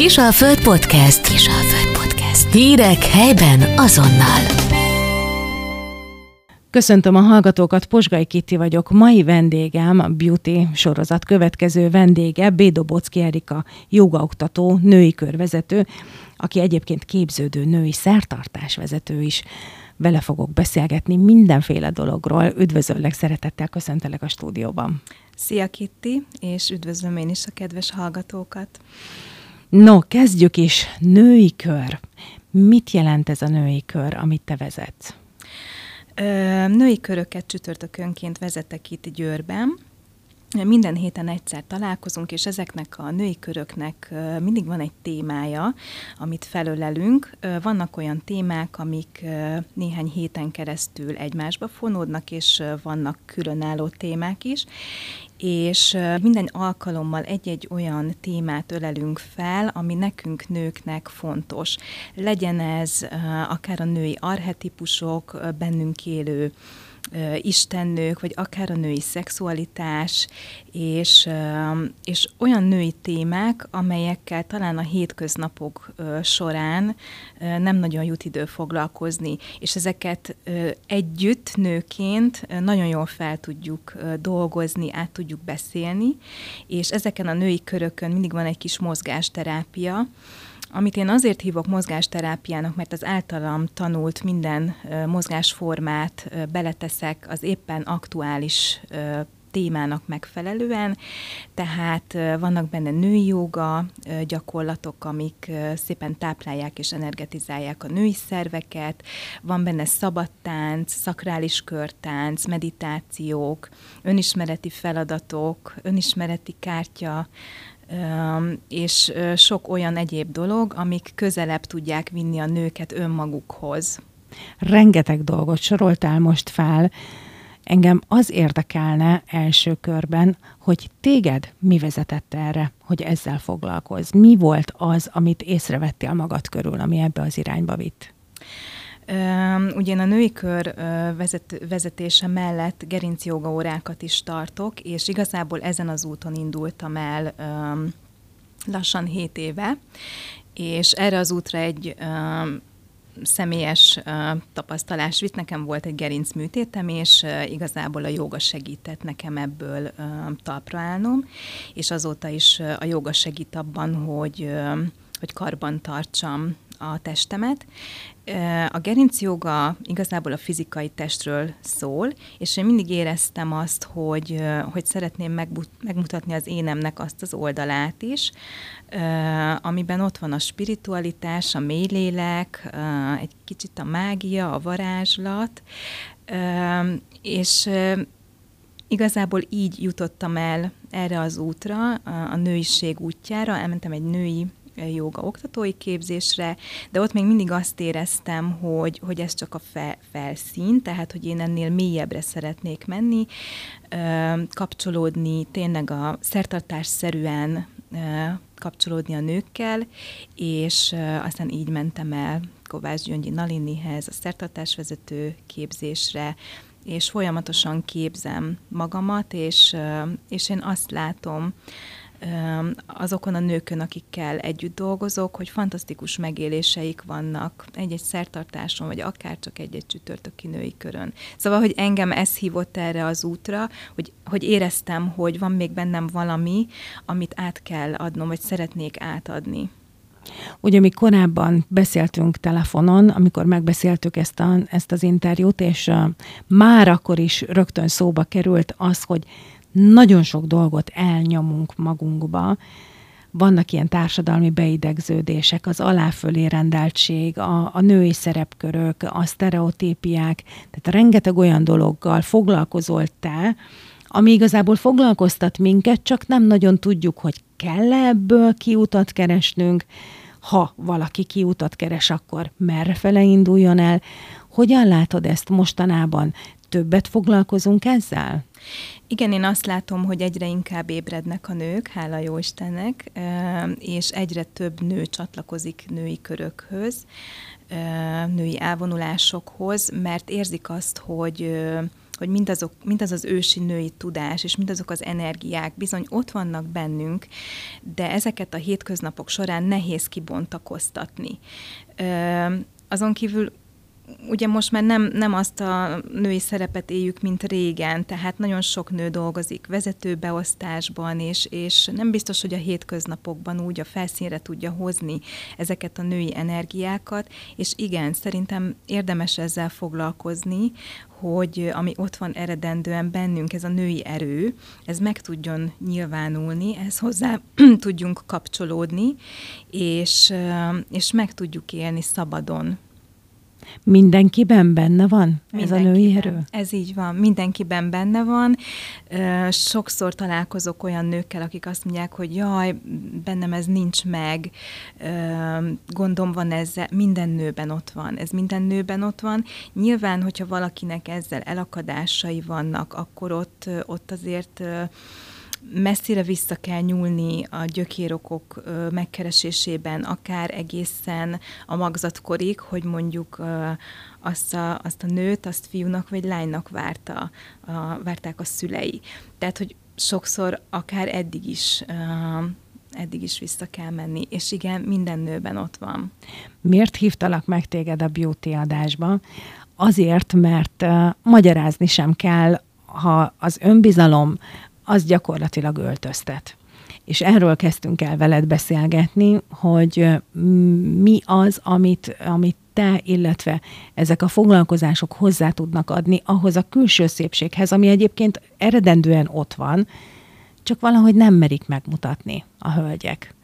Kisalföld Podcast. Kisalföld Podcast. Hírek helyben azonnal. Köszöntöm a hallgatókat, Posgai Kitti vagyok. Mai vendégem, a Beauty sorozat következő vendége, Bédobocki Erika, jogaoktató, női körvezető, aki egyébként képződő női szertartásvezető is. Vele fogok beszélgetni mindenféle dologról. Üdvözöllek, szeretettel köszöntelek a stúdióban. Szia Kitti, és üdvözlöm én is a kedves hallgatókat. No, kezdjük is. Női kör. Mit jelent ez a női kör, amit te vezetsz? Női köröket csütörtökönként vezetek itt Győrben, minden héten egyszer találkozunk, és ezeknek a női köröknek mindig van egy témája, amit felölelünk. Vannak olyan témák, amik néhány héten keresztül egymásba fonódnak, és vannak különálló témák is, és minden alkalommal egy-egy olyan témát ölelünk fel, ami nekünk nőknek fontos. Legyen ez akár a női arhetipusok, bennünk élő istennők, vagy akár a női szexualitás, és, és olyan női témák, amelyekkel talán a hétköznapok során nem nagyon jut idő foglalkozni, és ezeket együtt nőként nagyon jól fel tudjuk dolgozni, át tudjuk beszélni, és ezeken a női körökön mindig van egy kis mozgásterápia, amit én azért hívok mozgásterápiának, mert az általam tanult minden mozgásformát beleteszek az éppen aktuális témának megfelelően, tehát vannak benne női joga gyakorlatok, amik szépen táplálják és energetizálják a női szerveket, van benne szabadtánc, szakrális körtánc, meditációk, önismereti feladatok, önismereti kártya, és sok olyan egyéb dolog, amik közelebb tudják vinni a nőket önmagukhoz. Rengeteg dolgot soroltál most fel. Engem az érdekelne első körben, hogy téged mi vezetett erre, hogy ezzel foglalkozz. Mi volt az, amit észrevettél magad körül, ami ebbe az irányba vitt? Ugye én a női kör vezet, vezetése mellett gerincjoga órákat is tartok, és igazából ezen az úton indultam el lassan 7 éve, és erre az útra egy személyes tapasztalás vitt. Nekem volt egy gerincműtétem, és igazából a joga segített nekem ebből talpra állnom, és azóta is a joga segít abban, hogy, hogy karban tartsam a testemet. A gerinc joga igazából a fizikai testről szól, és én mindig éreztem azt, hogy, hogy szeretném megmutatni az énemnek azt az oldalát is, amiben ott van a spiritualitás, a mélylélek, egy kicsit a mágia, a varázslat, és igazából így jutottam el erre az útra, a nőiség útjára, elmentem egy női joga oktatói képzésre, de ott még mindig azt éreztem, hogy, hogy ez csak a fe, felszín, tehát hogy én ennél mélyebbre szeretnék menni, kapcsolódni tényleg a szertartásszerűen kapcsolódni a nőkkel, és aztán így mentem el Kovács Gyöngyi Nalinihez, a szertartásvezető képzésre, és folyamatosan képzem magamat, és, és én azt látom, azokon a nőkön, akikkel együtt dolgozok, hogy fantasztikus megéléseik vannak egy-egy szertartáson, vagy akár csak egy-egy csütörtöki női körön. Szóval, hogy engem ez hívott erre az útra, hogy, hogy éreztem, hogy van még bennem valami, amit át kell adnom, vagy szeretnék átadni. Ugye mi korábban beszéltünk telefonon, amikor megbeszéltük ezt, a, ezt az interjút, és uh, már akkor is rögtön szóba került az, hogy nagyon sok dolgot elnyomunk magunkba, vannak ilyen társadalmi beidegződések, az aláfölé rendeltség, a, a női szerepkörök, a sztereotípiák, tehát rengeteg olyan dologgal foglalkozol te, ami igazából foglalkoztat minket, csak nem nagyon tudjuk, hogy kell -e ebből kiutat keresnünk, ha valaki kiutat keres, akkor merre fele induljon el. Hogyan látod ezt mostanában? Többet foglalkozunk ezzel? Igen, én azt látom, hogy egyre inkább ébrednek a nők, hála jó Istennek, és egyre több nő csatlakozik női körökhöz, női elvonulásokhoz, mert érzik azt, hogy hogy mindazok, mindaz az ősi női tudás, és mindazok az energiák bizony ott vannak bennünk, de ezeket a hétköznapok során nehéz kibontakoztatni. Azon kívül ugye most már nem, nem azt a női szerepet éljük, mint régen, tehát nagyon sok nő dolgozik vezetőbeosztásban, és, és nem biztos, hogy a hétköznapokban úgy a felszínre tudja hozni ezeket a női energiákat, és igen, szerintem érdemes ezzel foglalkozni, hogy ami ott van eredendően bennünk, ez a női erő, ez meg tudjon nyilvánulni, ez hozzá tudjunk kapcsolódni, és, és meg tudjuk élni szabadon Mindenkiben benne van ez a női erő? Ez így van, mindenkiben benne van. Sokszor találkozok olyan nőkkel, akik azt mondják, hogy jaj, bennem ez nincs meg, gondom van ezzel, minden nőben ott van, ez minden nőben ott van. Nyilván, hogyha valakinek ezzel elakadásai vannak, akkor ott, ott azért messzire vissza kell nyúlni a gyökérokok megkeresésében, akár egészen a magzatkorig, hogy mondjuk azt a, azt a nőt, azt fiúnak vagy lánynak várta, a, várták a szülei. Tehát, hogy sokszor akár eddig is eddig is vissza kell menni, és igen, minden nőben ott van. Miért hívtalak meg téged a beauty adásba? Azért, mert magyarázni sem kell, ha az önbizalom, az gyakorlatilag öltöztet. És erről kezdtünk el veled beszélgetni, hogy mi az, amit, amit te, illetve ezek a foglalkozások hozzá tudnak adni ahhoz a külső szépséghez, ami egyébként eredendően ott van, csak valahogy nem merik megmutatni a hölgyek.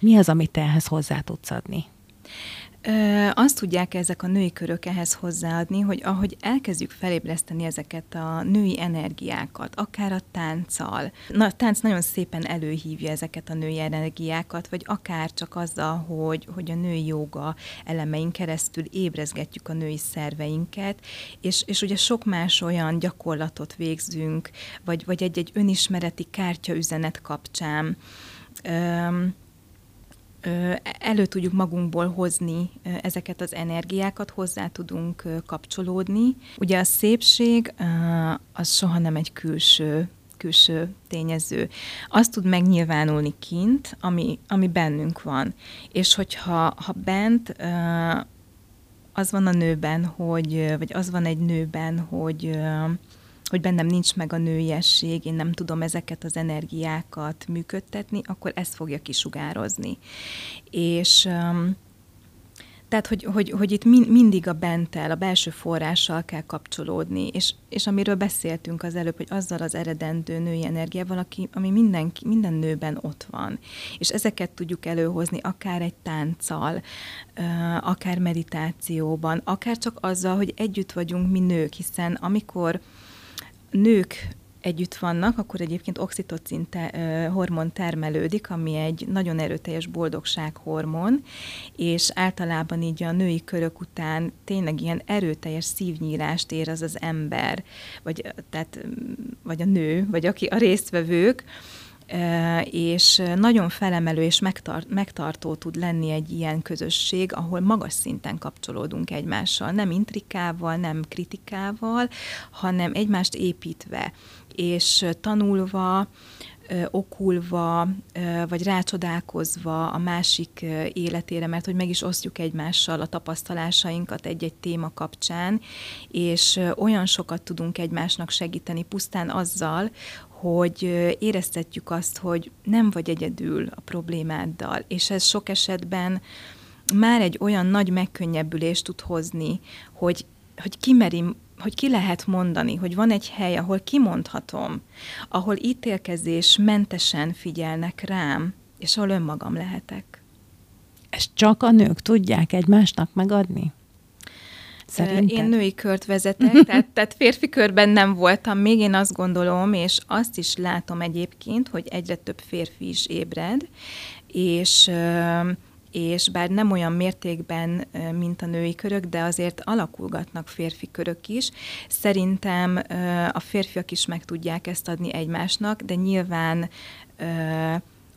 Mi az, amit te ehhez hozzá tudsz adni? Azt tudják ezek a női körök ehhez hozzáadni, hogy ahogy elkezdjük felébreszteni ezeket a női energiákat, akár a tánccal, na, a tánc nagyon szépen előhívja ezeket a női energiákat, vagy akár csak azzal, hogy, hogy a női joga elemein keresztül ébrezgetjük a női szerveinket, és, és ugye sok más olyan gyakorlatot végzünk, vagy, vagy egy-egy önismereti kártyaüzenet kapcsán, elő tudjuk magunkból hozni ezeket az energiákat, hozzá tudunk kapcsolódni. Ugye a szépség az soha nem egy külső külső tényező. Azt tud megnyilvánulni kint, ami, ami bennünk van. És hogyha ha bent az van a nőben, hogy, vagy az van egy nőben, hogy hogy bennem nincs meg a nőiesség, én nem tudom ezeket az energiákat működtetni, akkor ezt fogja kisugározni. És tehát, hogy, hogy, hogy itt mindig a bentel, a belső forrással kell kapcsolódni, és, és amiről beszéltünk az előbb, hogy azzal az eredendő női energiával, aki, ami minden, minden nőben ott van. És ezeket tudjuk előhozni akár egy tánccal, akár meditációban, akár csak azzal, hogy együtt vagyunk mi nők, hiszen amikor nők együtt vannak, akkor egyébként oxitocin te, hormon termelődik, ami egy nagyon erőteljes boldogsághormon, és általában így a női körök után tényleg ilyen erőteljes szívnyílást ér az az ember, vagy, tehát, vagy a nő, vagy aki a résztvevők, és nagyon felemelő és megtart, megtartó tud lenni egy ilyen közösség, ahol magas szinten kapcsolódunk egymással, nem intrikával, nem kritikával, hanem egymást építve és tanulva, okulva, vagy rácsodálkozva a másik életére, mert hogy meg is osztjuk egymással a tapasztalásainkat egy-egy téma kapcsán, és olyan sokat tudunk egymásnak segíteni pusztán azzal, hogy éreztetjük azt, hogy nem vagy egyedül a problémáddal, és ez sok esetben már egy olyan nagy megkönnyebbülést tud hozni, hogy, hogy kimerim hogy ki lehet mondani, hogy van egy hely, ahol kimondhatom, ahol ítélkezés mentesen figyelnek rám, és ahol önmagam lehetek. Ezt csak a nők tudják egymásnak megadni? Szerinted? Én női kört vezetek, tehát, tehát férfi körben nem voltam még, én azt gondolom, és azt is látom egyébként, hogy egyre több férfi is ébred, és és bár nem olyan mértékben, mint a női körök, de azért alakulgatnak férfi körök is. Szerintem a férfiak is meg tudják ezt adni egymásnak, de nyilván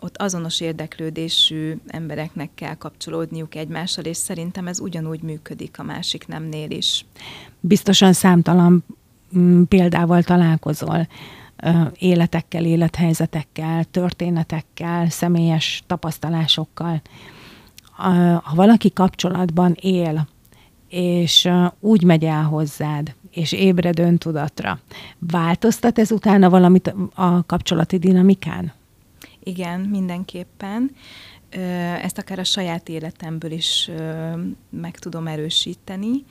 ott azonos érdeklődésű embereknek kell kapcsolódniuk egymással, és szerintem ez ugyanúgy működik a másik nemnél is. Biztosan számtalan mm, példával találkozol, életekkel, élethelyzetekkel, történetekkel, személyes tapasztalásokkal. Ha valaki kapcsolatban él, és úgy megy el hozzád, és ébred öntudatra, változtat ez utána valamit a kapcsolati dinamikán? Igen, mindenképpen. Ezt akár a saját életemből is meg tudom erősíteni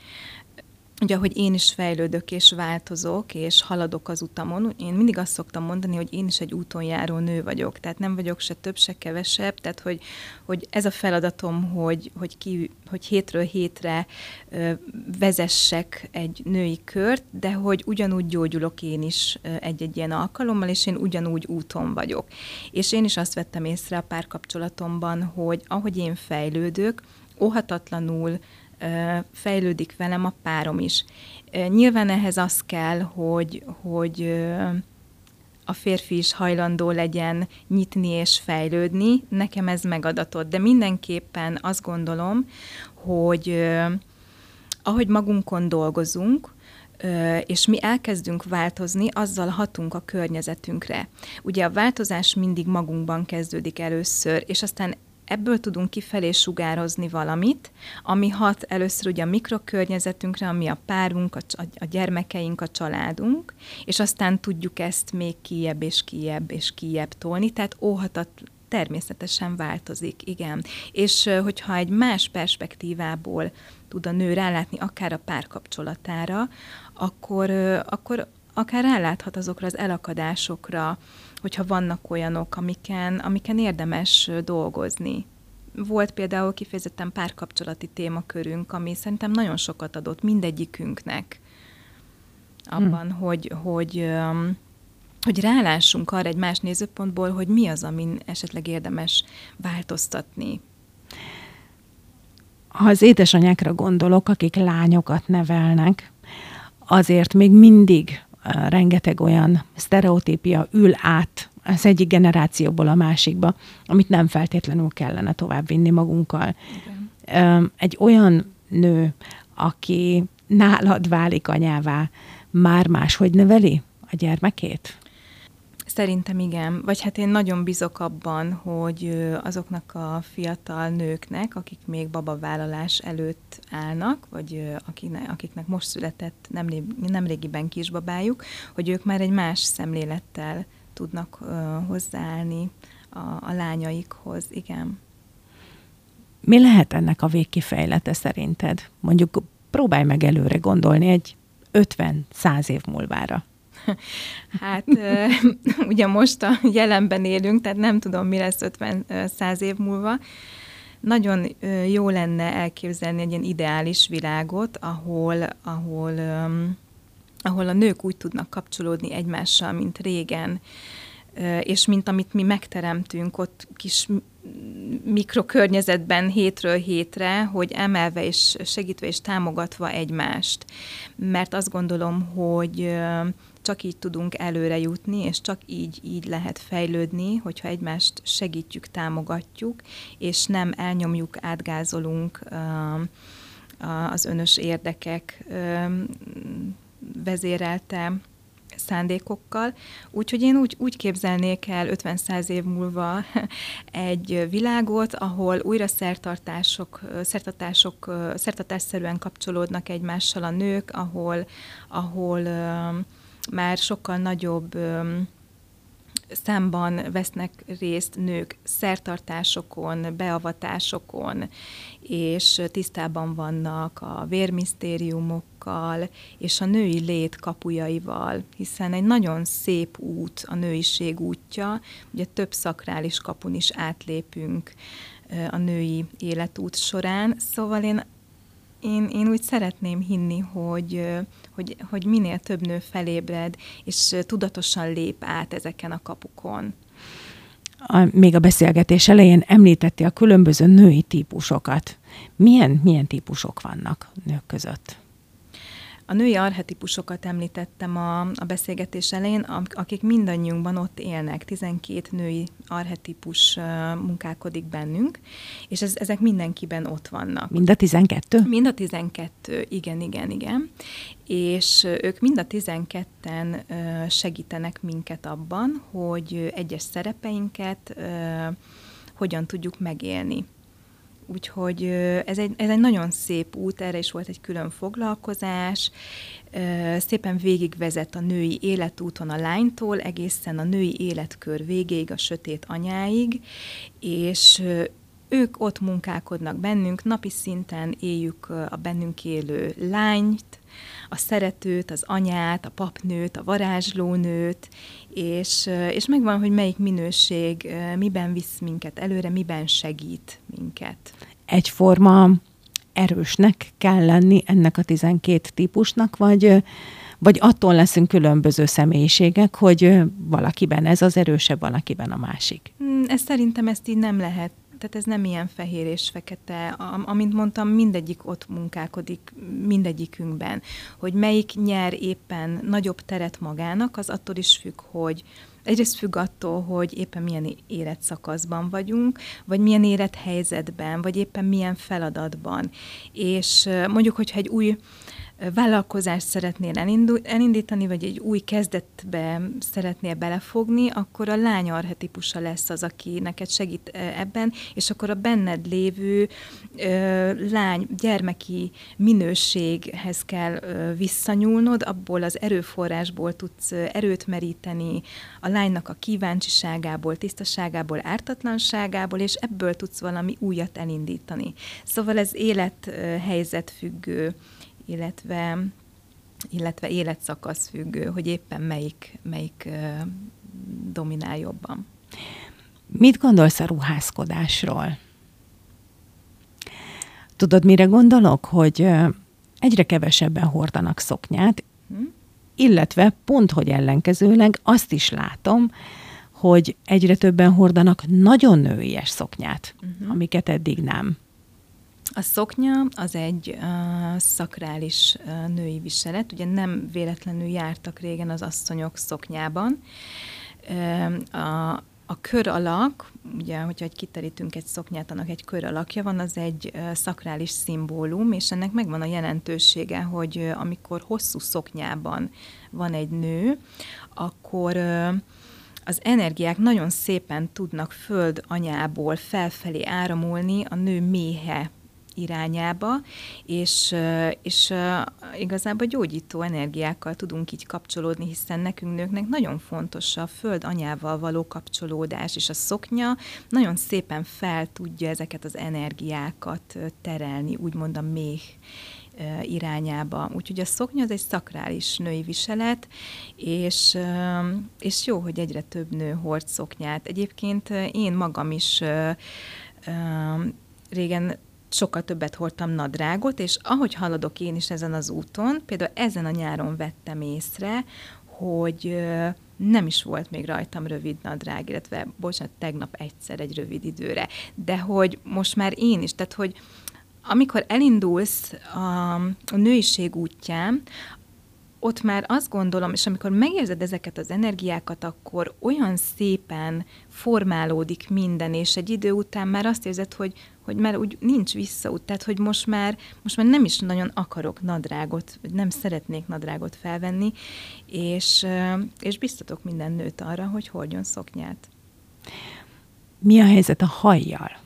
ugye, hogy én is fejlődök és változok, és haladok az utamon, én mindig azt szoktam mondani, hogy én is egy úton járó nő vagyok, tehát nem vagyok se több, se kevesebb, tehát hogy, hogy ez a feladatom, hogy, hogy, ki, hogy hétről hétre ö, vezessek egy női kört, de hogy ugyanúgy gyógyulok én is egy-egy ilyen alkalommal, és én ugyanúgy úton vagyok. És én is azt vettem észre a párkapcsolatomban, hogy ahogy én fejlődök, óhatatlanul fejlődik velem a párom is. Nyilván ehhez az kell, hogy, hogy a férfi is hajlandó legyen nyitni és fejlődni, nekem ez megadatott, de mindenképpen azt gondolom, hogy ahogy magunkon dolgozunk, és mi elkezdünk változni, azzal hatunk a környezetünkre. Ugye a változás mindig magunkban kezdődik először, és aztán ebből tudunk kifelé sugározni valamit, ami hat először ugye a mikrokörnyezetünkre, ami a párunk, a, a gyermekeink, a családunk, és aztán tudjuk ezt még kiebb és kiebb és kiebb tolni, tehát óhatat természetesen változik, igen. És hogyha egy más perspektívából tud a nő rálátni akár a párkapcsolatára, akkor, akkor akár ráláthat azokra az elakadásokra, hogyha vannak olyanok, amiken, amiken érdemes dolgozni. Volt például kifejezetten párkapcsolati témakörünk, ami szerintem nagyon sokat adott mindegyikünknek abban, hmm. hogy, hogy, hogy rálássunk arra egy más nézőpontból, hogy mi az, amin esetleg érdemes változtatni. Ha az édesanyákra gondolok, akik lányokat nevelnek, azért még mindig rengeteg olyan sztereotípia ül át az egyik generációból a másikba, amit nem feltétlenül kellene továbbvinni magunkkal. Igen. Egy olyan nő, aki nálad válik anyává, már máshogy neveli a gyermekét? Szerintem igen. Vagy hát én nagyon bízok abban, hogy azoknak a fiatal nőknek, akik még babavállalás előtt állnak, vagy akiknek, most született nem régiben kisbabájuk, hogy ők már egy más szemlélettel tudnak hozzáállni a, a lányaikhoz. Igen. Mi lehet ennek a végkifejlete szerinted? Mondjuk próbálj meg előre gondolni egy 50-100 év múlvára. Hát ugye most a jelenben élünk, tehát nem tudom, mi lesz 50-100 év múlva. Nagyon jó lenne elképzelni egy ilyen ideális világot, ahol, ahol, ahol a nők úgy tudnak kapcsolódni egymással, mint régen, és mint amit mi megteremtünk ott kis mikrokörnyezetben hétről hétre, hogy emelve és segítve és támogatva egymást. Mert azt gondolom, hogy csak így tudunk előre jutni, és csak így, így lehet fejlődni, hogyha egymást segítjük, támogatjuk, és nem elnyomjuk, átgázolunk az önös érdekek vezérelte szándékokkal. Úgyhogy én úgy, úgy képzelnék el 50-100 év múlva egy világot, ahol újra szertartások, szertartások, szertartásszerűen kapcsolódnak egymással a nők, ahol, ahol már sokkal nagyobb számban vesznek részt nők szertartásokon, beavatásokon, és tisztában vannak a vérmisztériumokkal és a női lét kapujaival, hiszen egy nagyon szép út a nőiség útja, ugye több szakrális kapun is átlépünk a női életút során, szóval én én, én úgy szeretném hinni, hogy, hogy, hogy minél több nő felébred, és tudatosan lép át ezeken a kapukon. A, még a beszélgetés elején említette a különböző női típusokat. Milyen, milyen típusok vannak nők között? A női arhetipusokat említettem a, a beszélgetés elején, akik mindannyiunkban ott élnek. 12 női arhetipus munkálkodik bennünk, és ez, ezek mindenkiben ott vannak. Mind a 12? Mind a 12, igen, igen, igen. És ők mind a 12-en segítenek minket abban, hogy egyes szerepeinket hogyan tudjuk megélni. Úgyhogy ez egy, ez egy nagyon szép út, erre is volt egy külön foglalkozás, szépen végigvezet a női életúton a lánytól egészen a női életkör végéig, a sötét anyáig, és ők ott munkálkodnak bennünk, napi szinten éljük a bennünk élő lányt, a szeretőt, az anyát, a papnőt, a varázslónőt, és, és megvan, hogy melyik minőség miben visz minket előre, miben segít minket. Egyforma erősnek kell lenni ennek a 12 típusnak, vagy, vagy attól leszünk különböző személyiségek, hogy valakiben ez az erősebb, valakiben a másik? Hmm, ez szerintem ezt így nem lehet tehát ez nem ilyen fehér és fekete. Amint mondtam, mindegyik ott munkálkodik, mindegyikünkben. Hogy melyik nyer éppen nagyobb teret magának, az attól is függ, hogy egyrészt függ attól, hogy éppen milyen életszakaszban vagyunk, vagy milyen élethelyzetben, vagy éppen milyen feladatban. És mondjuk, hogyha egy új vállalkozást szeretnél elindítani, vagy egy új kezdetbe szeretnél belefogni, akkor a lány arhetipusa lesz az, aki neked segít ebben, és akkor a benned lévő ö, lány, gyermeki minőséghez kell visszanyúlnod, abból az erőforrásból tudsz erőt meríteni, a lánynak a kíváncsiságából, tisztaságából, ártatlanságából, és ebből tudsz valami újat elindítani. Szóval ez élethelyzet függő illetve, illetve életszakasz függő, hogy éppen melyik, melyik dominál jobban. Mit gondolsz a ruházkodásról? Tudod, mire gondolok? Hogy egyre kevesebben hordanak szoknyát, hm? illetve pont, hogy ellenkezőleg azt is látom, hogy egyre többen hordanak nagyon nőies szoknyát, uh-huh. amiket eddig nem. A szoknya az egy uh, szakrális uh, női viselet, ugye nem véletlenül jártak régen az asszonyok szoknyában. Uh, a, a kör alak, ugye, hogyha egy kiterítünk egy szoknyát, annak egy kör alakja van, az egy szakrális szimbólum, és ennek megvan a jelentősége, hogy amikor hosszú szoknyában van egy nő, akkor az energiák nagyon szépen tudnak föld anyából felfelé áramolni a nő méhe irányába, és, és igazából gyógyító energiákkal tudunk így kapcsolódni, hiszen nekünk nőknek nagyon fontos a föld anyával való kapcsolódás, és a szoknya nagyon szépen fel tudja ezeket az energiákat terelni, úgymond a méh irányába. Úgyhogy a szoknya az egy szakrális női viselet, és, és jó, hogy egyre több nő hord szoknyát. Egyébként én magam is régen sokkal többet hordtam nadrágot, és ahogy haladok én is ezen az úton, például ezen a nyáron vettem észre, hogy nem is volt még rajtam rövid nadrág, illetve, bocsánat, tegnap egyszer egy rövid időre, de hogy most már én is, tehát hogy amikor elindulsz a, a nőiség útján, ott már azt gondolom, és amikor megérzed ezeket az energiákat, akkor olyan szépen formálódik minden, és egy idő után már azt érzed, hogy, hogy már úgy nincs visszaút, tehát hogy most már, most már nem is nagyon akarok nadrágot, nem szeretnék nadrágot felvenni, és, és biztatok minden nőt arra, hogy hordjon szoknyát. Mi a helyzet a hajjal?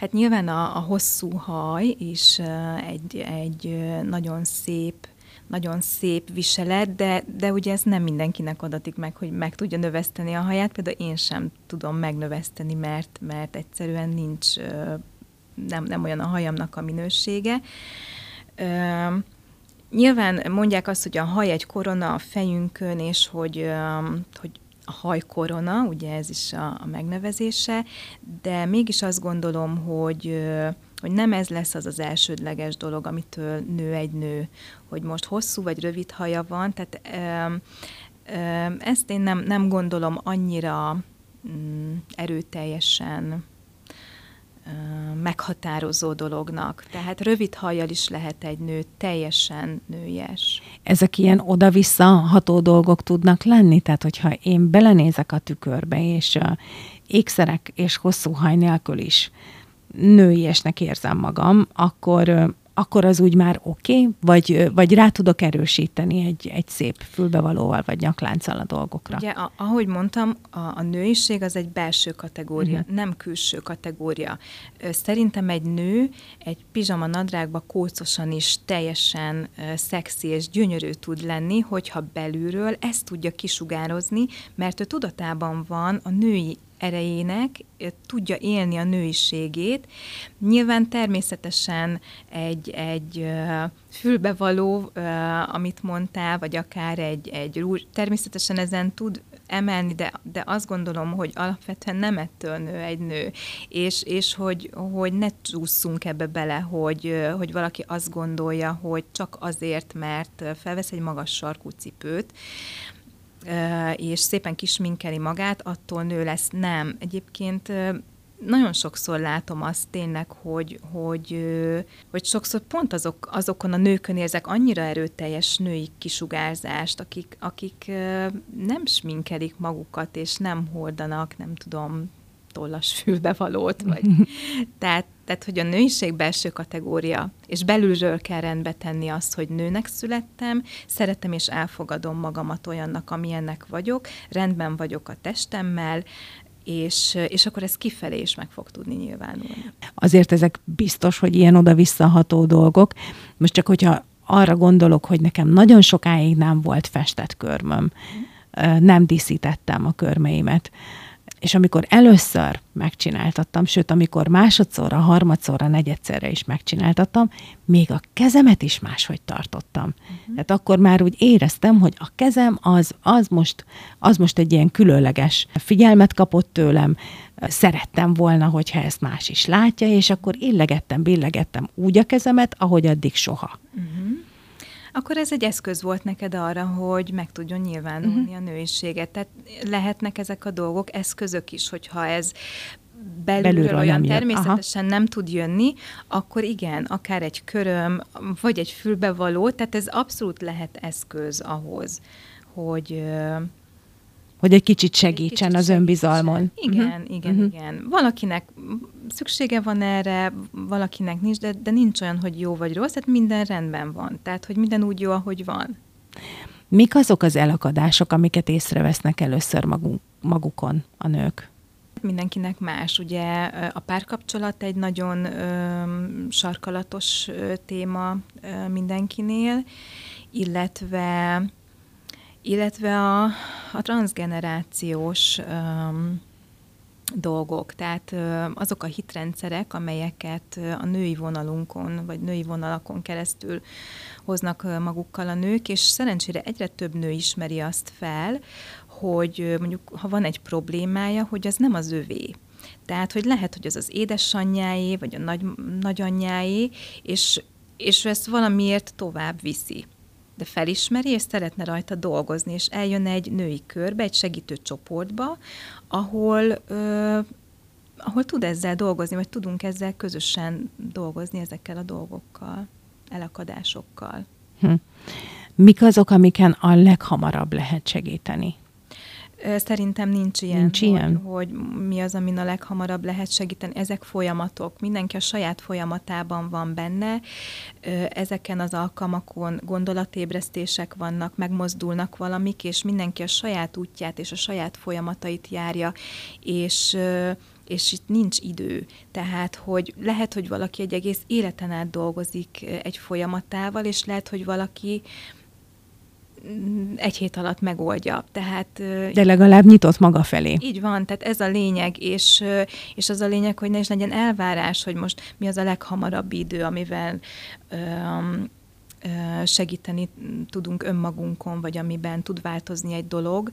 Hát nyilván a, a hosszú haj is egy, egy nagyon szép nagyon szép viselet, de, de ugye ez nem mindenkinek adatik meg, hogy meg tudja növeszteni a haját, például én sem tudom megnöveszteni, mert, mert egyszerűen nincs, nem, nem olyan a hajamnak a minősége. Nyilván mondják azt, hogy a haj egy korona a fejünkön, és hogy, hogy a hajkorona, ugye ez is a, a megnevezése, de mégis azt gondolom, hogy hogy nem ez lesz az az elsődleges dolog, amitől nő egy nő, hogy most hosszú vagy rövid haja van, tehát ezt én nem, nem gondolom annyira mm, erőteljesen meghatározó dolognak. Tehát rövid hajjal is lehet egy nő teljesen nőjes. Ezek ilyen oda-vissza ható dolgok tudnak lenni? Tehát, hogyha én belenézek a tükörbe, és ékszerek és hosszú haj nélkül is nőiesnek érzem magam, akkor akkor az úgy már oké, okay, vagy, vagy rá tudok erősíteni egy, egy szép fülbevalóval, vagy nyaklánccal a dolgokra. Ugye, a, ahogy mondtam, a, a nőiség az egy belső kategória, uh-huh. nem külső kategória. Szerintem egy nő egy pizsama nadrágba kócosan is teljesen uh, szexi és gyönyörű tud lenni, hogyha belülről ezt tudja kisugározni, mert ő tudatában van a női erejének, tudja élni a nőiségét. Nyilván természetesen egy, egy fülbevaló, amit mondtál, vagy akár egy, egy rúzs, természetesen ezen tud emelni, de, de azt gondolom, hogy alapvetően nem ettől nő egy nő, és, és hogy, hogy ne csúszunk ebbe bele, hogy, hogy valaki azt gondolja, hogy csak azért, mert felvesz egy magas sarkú cipőt, és szépen kisminkeli magát, attól nő lesz. Nem. Egyébként nagyon sokszor látom azt tényleg, hogy, hogy, hogy sokszor pont azok, azokon a nőkön érzek annyira erőteljes női kisugárzást, akik, akik nem sminkelik magukat, és nem hordanak, nem tudom, tollas fülbevalót, vagy tehát, tehát, hogy a nőiség belső kategória, és belülről kell rendbe tenni azt, hogy nőnek születtem, szeretem és elfogadom magamat olyannak, amilyennek vagyok, rendben vagyok a testemmel, és, és akkor ez kifelé is meg fog tudni nyilvánulni. Azért ezek biztos, hogy ilyen oda-visszaható dolgok. Most csak, hogyha arra gondolok, hogy nekem nagyon sokáig nem volt festett körmöm, nem díszítettem a körmeimet, és amikor először megcsináltattam, sőt, amikor másodszorra, harmadszorra, negyedszerre is megcsináltattam, még a kezemet is máshogy tartottam. Uh-huh. Tehát akkor már úgy éreztem, hogy a kezem az, az, most, az most egy ilyen különleges figyelmet kapott tőlem, szerettem volna, hogyha ezt más is látja, és akkor illegettem, billegettem úgy a kezemet, ahogy addig soha. Uh-huh akkor ez egy eszköz volt neked arra, hogy meg tudjon nyilvánulni uh-huh. a nőiséget. Tehát lehetnek ezek a dolgok eszközök is, hogyha ez belülről, belülről olyan természetesen Aha. nem tud jönni, akkor igen, akár egy köröm, vagy egy fülbevaló, tehát ez abszolút lehet eszköz ahhoz, hogy hogy egy kicsit segítsen kicsit az önbizalmon. Igen, uh-huh. igen, uh-huh. igen. Valakinek szüksége van erre, valakinek nincs, de, de nincs olyan, hogy jó vagy rossz, tehát minden rendben van. Tehát, hogy minden úgy jó, ahogy van. Mik azok az elakadások, amiket észrevesznek először magunk, magukon a nők? Mindenkinek más. Ugye a párkapcsolat egy nagyon ö, sarkalatos ö, téma ö, mindenkinél, illetve illetve a, a transgenerációs um, dolgok, tehát azok a hitrendszerek, amelyeket a női vonalunkon, vagy női vonalakon keresztül hoznak magukkal a nők, és szerencsére egyre több nő ismeri azt fel, hogy mondjuk, ha van egy problémája, hogy az nem az övé. Tehát, hogy lehet, hogy az az édesanyjáé, vagy a nagy, nagyanyjáé, és, és ezt valamiért tovább viszi de felismeri, és szeretne rajta dolgozni, és eljön egy női körbe, egy segítő csoportba, ahol, ö, ahol tud ezzel dolgozni, vagy tudunk ezzel közösen dolgozni ezekkel a dolgokkal, elakadásokkal. Hm. Mik azok, amiken a leghamarabb lehet segíteni? Szerintem nincs ilyen, nincs ilyen? Hogy, hogy mi az, amin a leghamarabb lehet segíteni. Ezek folyamatok. Mindenki a saját folyamatában van benne. Ezeken az alkalmakon gondolatébresztések vannak, megmozdulnak valamik, és mindenki a saját útját és a saját folyamatait járja, és és itt nincs idő. Tehát, hogy lehet, hogy valaki egy egész életen át dolgozik egy folyamatával, és lehet, hogy valaki egy hét alatt megoldja. Tehát, De legalább nyitott maga felé. Így van, tehát ez a lényeg, és, és az a lényeg, hogy ne is legyen elvárás, hogy most mi az a leghamarabb idő, amivel um, segíteni tudunk önmagunkon, vagy amiben tud változni egy dolog,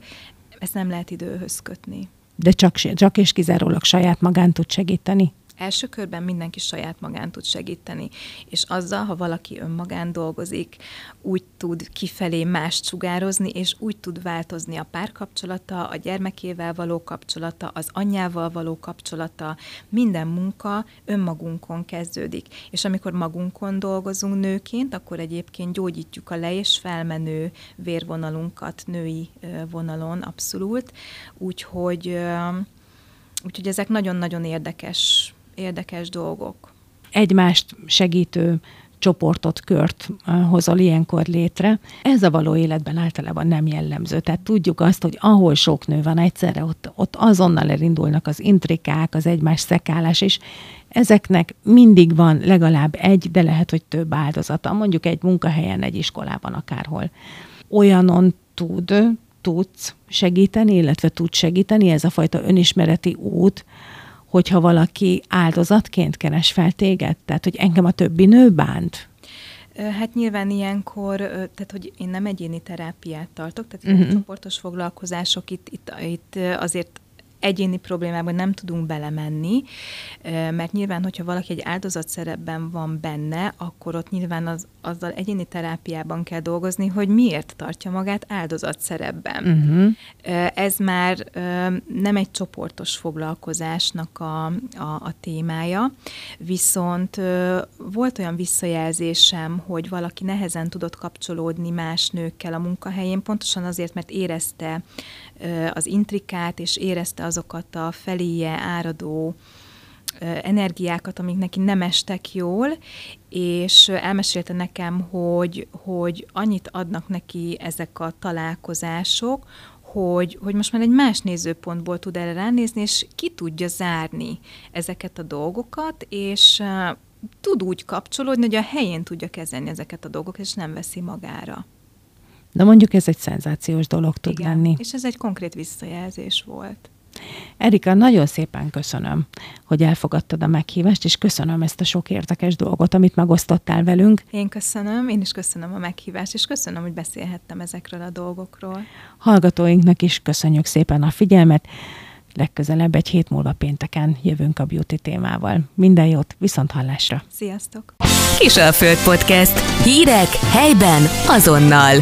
ezt nem lehet időhöz kötni. De csak, csak és kizárólag saját magán tud segíteni? Első körben mindenki saját magán tud segíteni, és azzal, ha valaki önmagán dolgozik, úgy tud kifelé mást sugározni, és úgy tud változni a párkapcsolata, a gyermekével való kapcsolata, az anyjával való kapcsolata, minden munka önmagunkon kezdődik. És amikor magunkon dolgozunk nőként, akkor egyébként gyógyítjuk a le- és felmenő vérvonalunkat női vonalon abszolút, úgyhogy, úgyhogy ezek nagyon-nagyon érdekes, érdekes dolgok. Egymást segítő csoportot, kört hozol ilyenkor létre. Ez a való életben általában nem jellemző. Tehát tudjuk azt, hogy ahol sok nő van egyszerre, ott, ott azonnal elindulnak az intrikák, az egymás szekálás, és ezeknek mindig van legalább egy, de lehet, hogy több áldozata, mondjuk egy munkahelyen, egy iskolában, akárhol. Olyanon tud, tudsz segíteni, illetve tud segíteni ez a fajta önismereti út, hogyha valaki áldozatként keres fel téged? Tehát, hogy engem a többi nő bánt? Hát nyilván ilyenkor, tehát hogy én nem egyéni terápiát tartok, tehát uh-huh. csoportos foglalkozások itt, itt, itt azért egyéni problémában nem tudunk belemenni, mert nyilván, hogyha valaki egy áldozat szerepben van benne, akkor ott nyilván az, azzal egyéni terápiában kell dolgozni, hogy miért tartja magát áldozat szerepben. Uh-huh. Ez már nem egy csoportos foglalkozásnak a, a, a témája, viszont volt olyan visszajelzésem, hogy valaki nehezen tudott kapcsolódni más nőkkel a munkahelyén, pontosan azért, mert érezte az intrikát, és érezte azokat a feléje áradó energiákat, amik neki nem estek jól, és elmesélte nekem, hogy, hogy annyit adnak neki ezek a találkozások, hogy, hogy most már egy más nézőpontból tud erre ránézni, és ki tudja zárni ezeket a dolgokat, és tud úgy kapcsolódni, hogy a helyén tudja kezelni ezeket a dolgokat, és nem veszi magára. De mondjuk ez egy szenzációs dolog tud Igen, lenni. és ez egy konkrét visszajelzés volt. Erika, nagyon szépen köszönöm, hogy elfogadtad a meghívást, és köszönöm ezt a sok érdekes dolgot, amit megosztottál velünk. Én köszönöm, én is köszönöm a meghívást, és köszönöm, hogy beszélhettem ezekről a dolgokról. Hallgatóinknak is köszönjük szépen a figyelmet. Legközelebb egy hét múlva pénteken jövünk a beauty témával. Minden jót, viszont hallásra! Sziasztok! Kisalföld Podcast. Hírek helyben azonnal.